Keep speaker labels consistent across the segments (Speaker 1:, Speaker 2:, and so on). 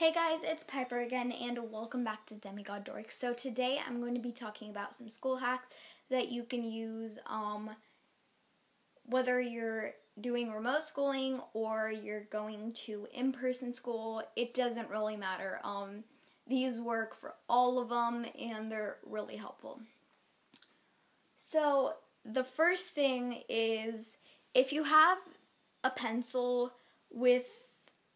Speaker 1: Hey guys, it's Piper again, and welcome back to Demigod Dork. So today I'm going to be talking about some school hacks that you can use, um, whether you're doing remote schooling or you're going to in-person school. It doesn't really matter. Um, these work for all of them, and they're really helpful. So the first thing is if you have a pencil with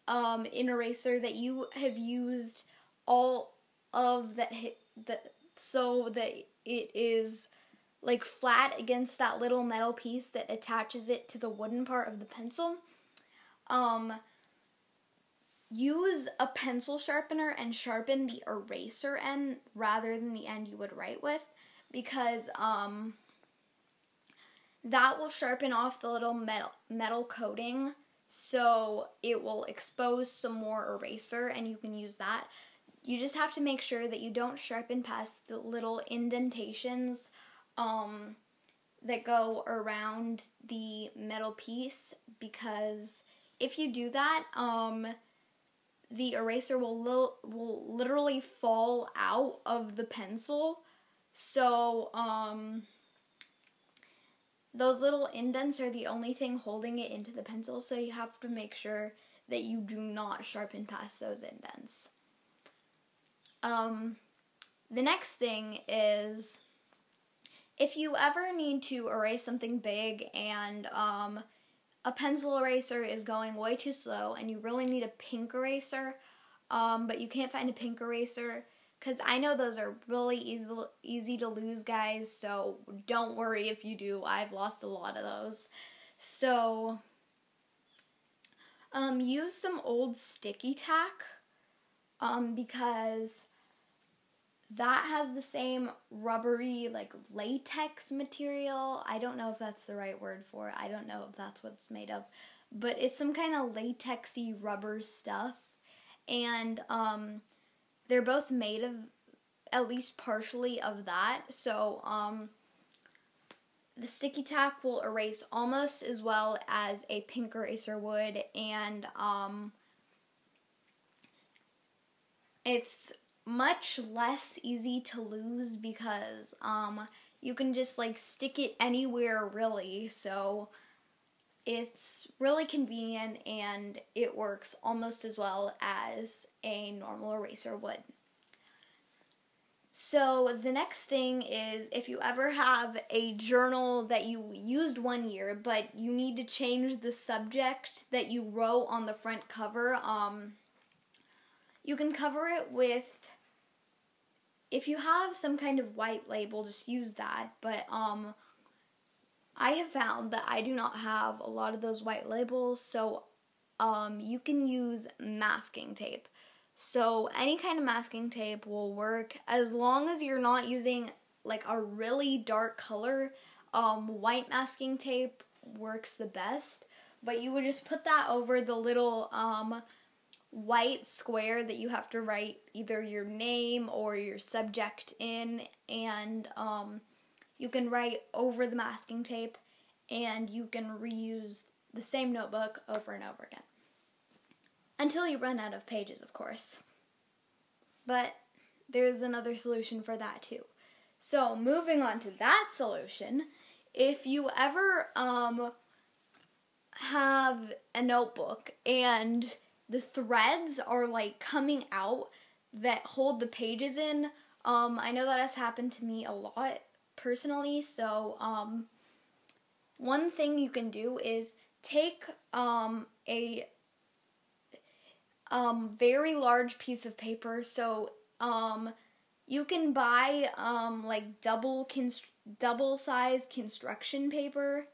Speaker 1: um, an eraser that you have used all of that hit that so that it is like flat against that little metal piece that attaches it to the wooden part of the pencil. Um, use a pencil sharpener and sharpen the eraser end rather than the end you would write with because um, that will sharpen off the little metal metal coating so it will expose some more eraser and you can use that. You just have to make sure that you don't sharpen past the little indentations um, that go around the metal piece because if you do that, um, the eraser will li- will literally fall out of the pencil. So, um, those little indents are the only thing holding it into the pencil, so you have to make sure that you do not sharpen past those indents. Um, the next thing is if you ever need to erase something big and um, a pencil eraser is going way too slow and you really need a pink eraser, um, but you can't find a pink eraser, because I know those are really easy easy to lose, guys. So don't worry if you do. I've lost a lot of those. So um, use some old sticky tack um, because that has the same rubbery like latex material. I don't know if that's the right word for it. I don't know if that's what it's made of, but it's some kind of latexy rubber stuff, and um, they're both made of at least partially of that. So, um, the sticky tack will erase almost as well as a pink eraser would, and um, it's much less easy to lose because um, you can just like stick it anywhere really. So it's really convenient and it works almost as well as a normal eraser would. So the next thing is if you ever have a journal that you used one year but you need to change the subject that you wrote on the front cover, um, you can cover it with if you have some kind of white label, just use that. But um, I have found that I do not have a lot of those white labels, so um, you can use masking tape. So any kind of masking tape will work as long as you're not using like a really dark color. Um, white masking tape works the best, but you would just put that over the little um, white square that you have to write either your name or your subject in, and um, you can write over the masking tape and you can reuse the same notebook over and over again. Until you run out of pages, of course. But there's another solution for that too. So, moving on to that solution, if you ever um, have a notebook and the threads are like coming out that hold the pages in, um, I know that has happened to me a lot personally. So, um, one thing you can do is take um, a um, very large piece of paper. So um, you can buy um, like double const- double size construction paper.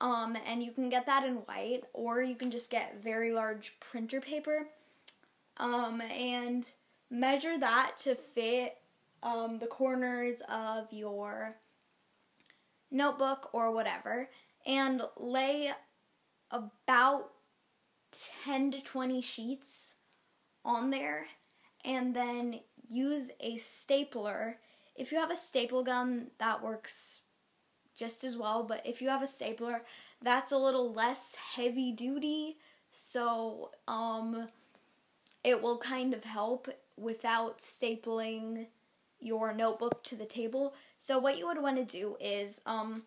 Speaker 1: Um, and you can get that in white, or you can just get very large printer paper. Um, and measure that to fit um, the corners of your notebook or whatever, and lay about 10 to 20 sheets on there and then use a stapler. If you have a staple gun, that works just as well, but if you have a stapler, that's a little less heavy duty. So, um, it will kind of help without stapling your notebook to the table. So what you would want to do is um,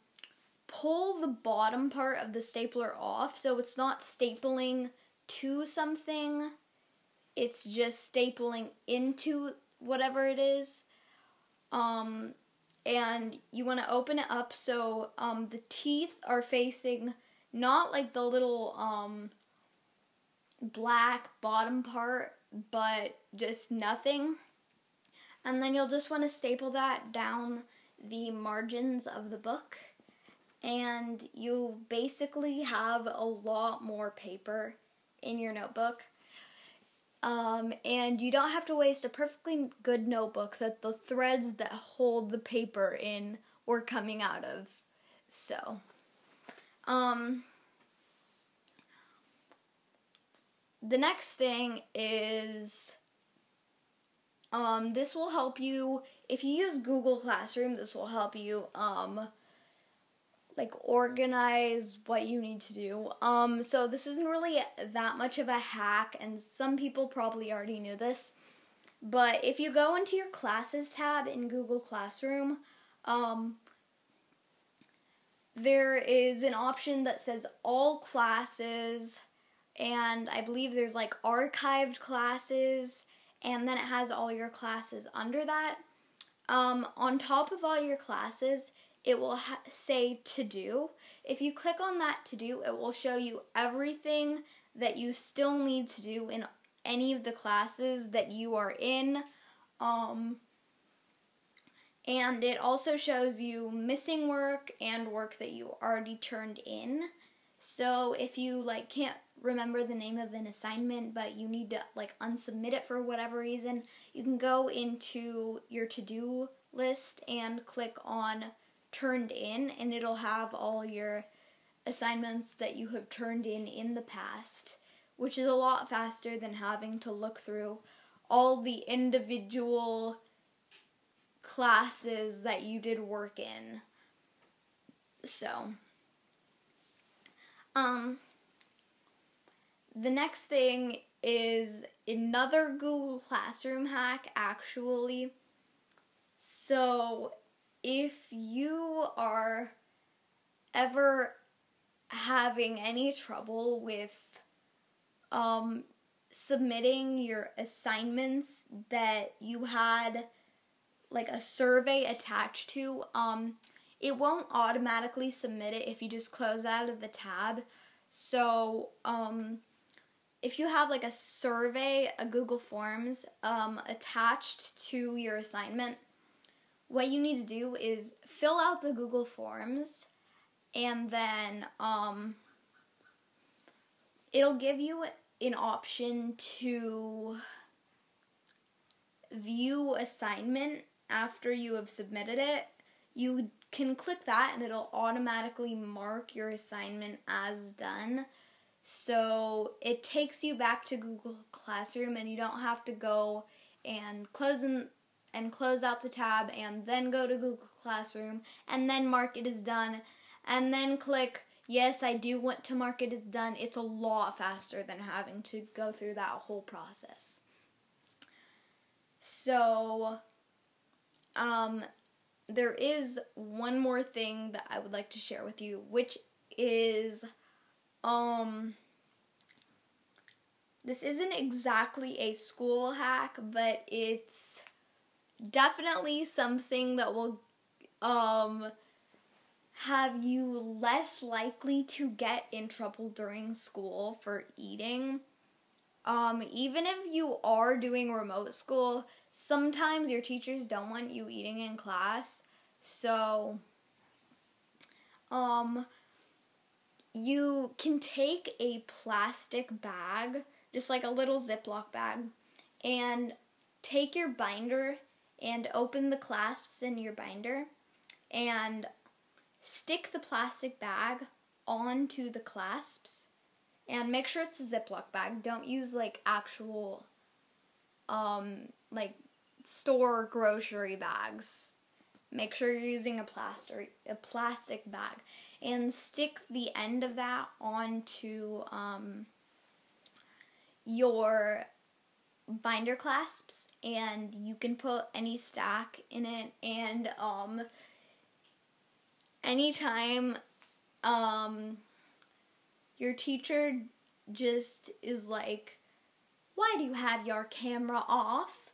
Speaker 1: pull the bottom part of the stapler off so it's not stapling to something. It's just stapling into whatever it is. Um, and you want to open it up so um, the teeth are facing not like the little um, black bottom part, but just nothing. And then you'll just want to staple that down the margins of the book. And you'll basically have a lot more paper in your notebook. Um, and you don't have to waste a perfectly good notebook that the threads that hold the paper in were coming out of. So, um, the next thing is um, this will help you if you use Google Classroom. This will help you um, like organize what you need to do. Um, so this isn't really that much of a hack, and some people probably already knew this. But if you go into your classes tab in Google Classroom, um, there is an option that says all classes and I believe there's like archived classes, and then it has all your classes under that. Um, on top of all your classes, it will ha- say to do. If you click on that to do, it will show you everything that you still need to do in any of the classes that you are in. Um, and it also shows you missing work and work that you already turned in. So if you like can't remember the name of an assignment but you need to like unsubmit it for whatever reason, you can go into your to-do list and click on turned in and it'll have all your assignments that you have turned in in the past, which is a lot faster than having to look through all the individual classes that you did work in. So, um, the next thing is another Google Classroom hack, actually. So, if you are ever having any trouble with um, submitting your assignments that you had like a survey attached to, um, it won't automatically submit it if you just close out of the tab. So, um, if you have like a survey, a Google Forms um, attached to your assignment, what you need to do is fill out the Google Forms and then um, it'll give you an option to view assignment after you have submitted it. You can click that and it'll automatically mark your assignment as done. So it takes you back to Google Classroom and you don't have to go and close in, and close out the tab and then go to Google Classroom and then mark it as done and then click yes, I do want to mark it as done. It's a lot faster than having to go through that whole process. So um there is one more thing that I would like to share with you, which is um this isn't exactly a school hack, but it's definitely something that will um have you less likely to get in trouble during school for eating. Um, even if you are doing remote school, sometimes your teachers don't want you eating in class. So, um, you can take a plastic bag, just like a little Ziploc bag, and take your binder and open the clasps in your binder and stick the plastic bag onto the clasps and make sure it's a Ziploc bag. Don't use like actual um like store grocery bags. Make sure you're using a plastic a plastic bag. And stick the end of that onto um, your binder clasps and you can put any stack in it. And um anytime um your teacher just is like why do you have your camera off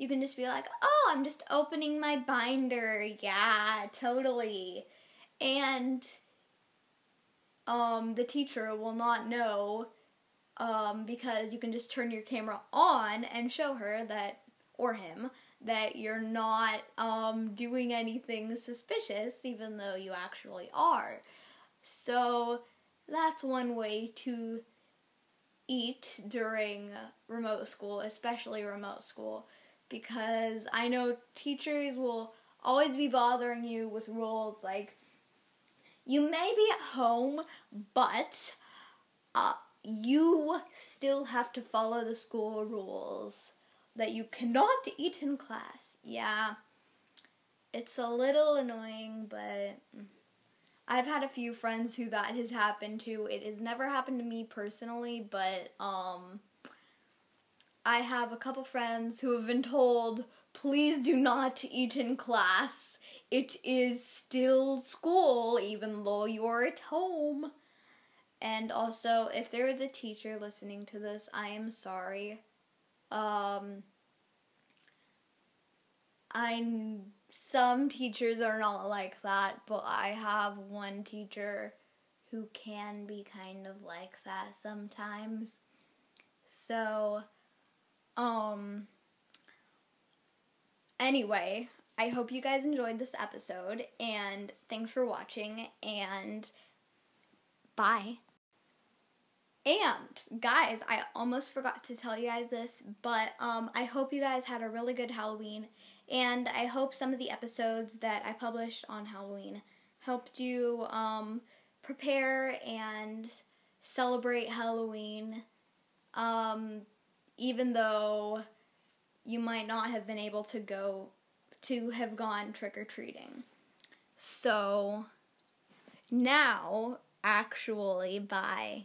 Speaker 1: you can just be like oh i'm just opening my binder. Yeah totally. And um the teacher will not know um, because you can just turn your camera on and show her that or him that you're not um, doing anything suspicious, even though you actually are. So that's one way to eat during remote school, especially remote school, because I know teachers will always be bothering you with rules like you may be at home, but uh, you still have to follow the school rules that you cannot eat in class. Yeah, it's a little annoying, but I've had a few friends who that has happened to. It has never happened to me personally, but um I have a couple friends who have been told, please do not eat in class. It is still school, even though you're at home. And also, if there is a teacher listening to this, I am sorry. Um, I some teachers are not like that, but I have one teacher who can be kind of like that sometimes. So, um, anyway, I hope you guys enjoyed this episode, and thanks for watching, and bye. And guys, I almost forgot to tell you guys this, but um, I hope you guys had a really good Halloween, and I hope some of the episodes that I published on Halloween helped you um, prepare and celebrate Halloween, um, even though you might not have been able to go to have gone trick or treating. So now, actually, bye.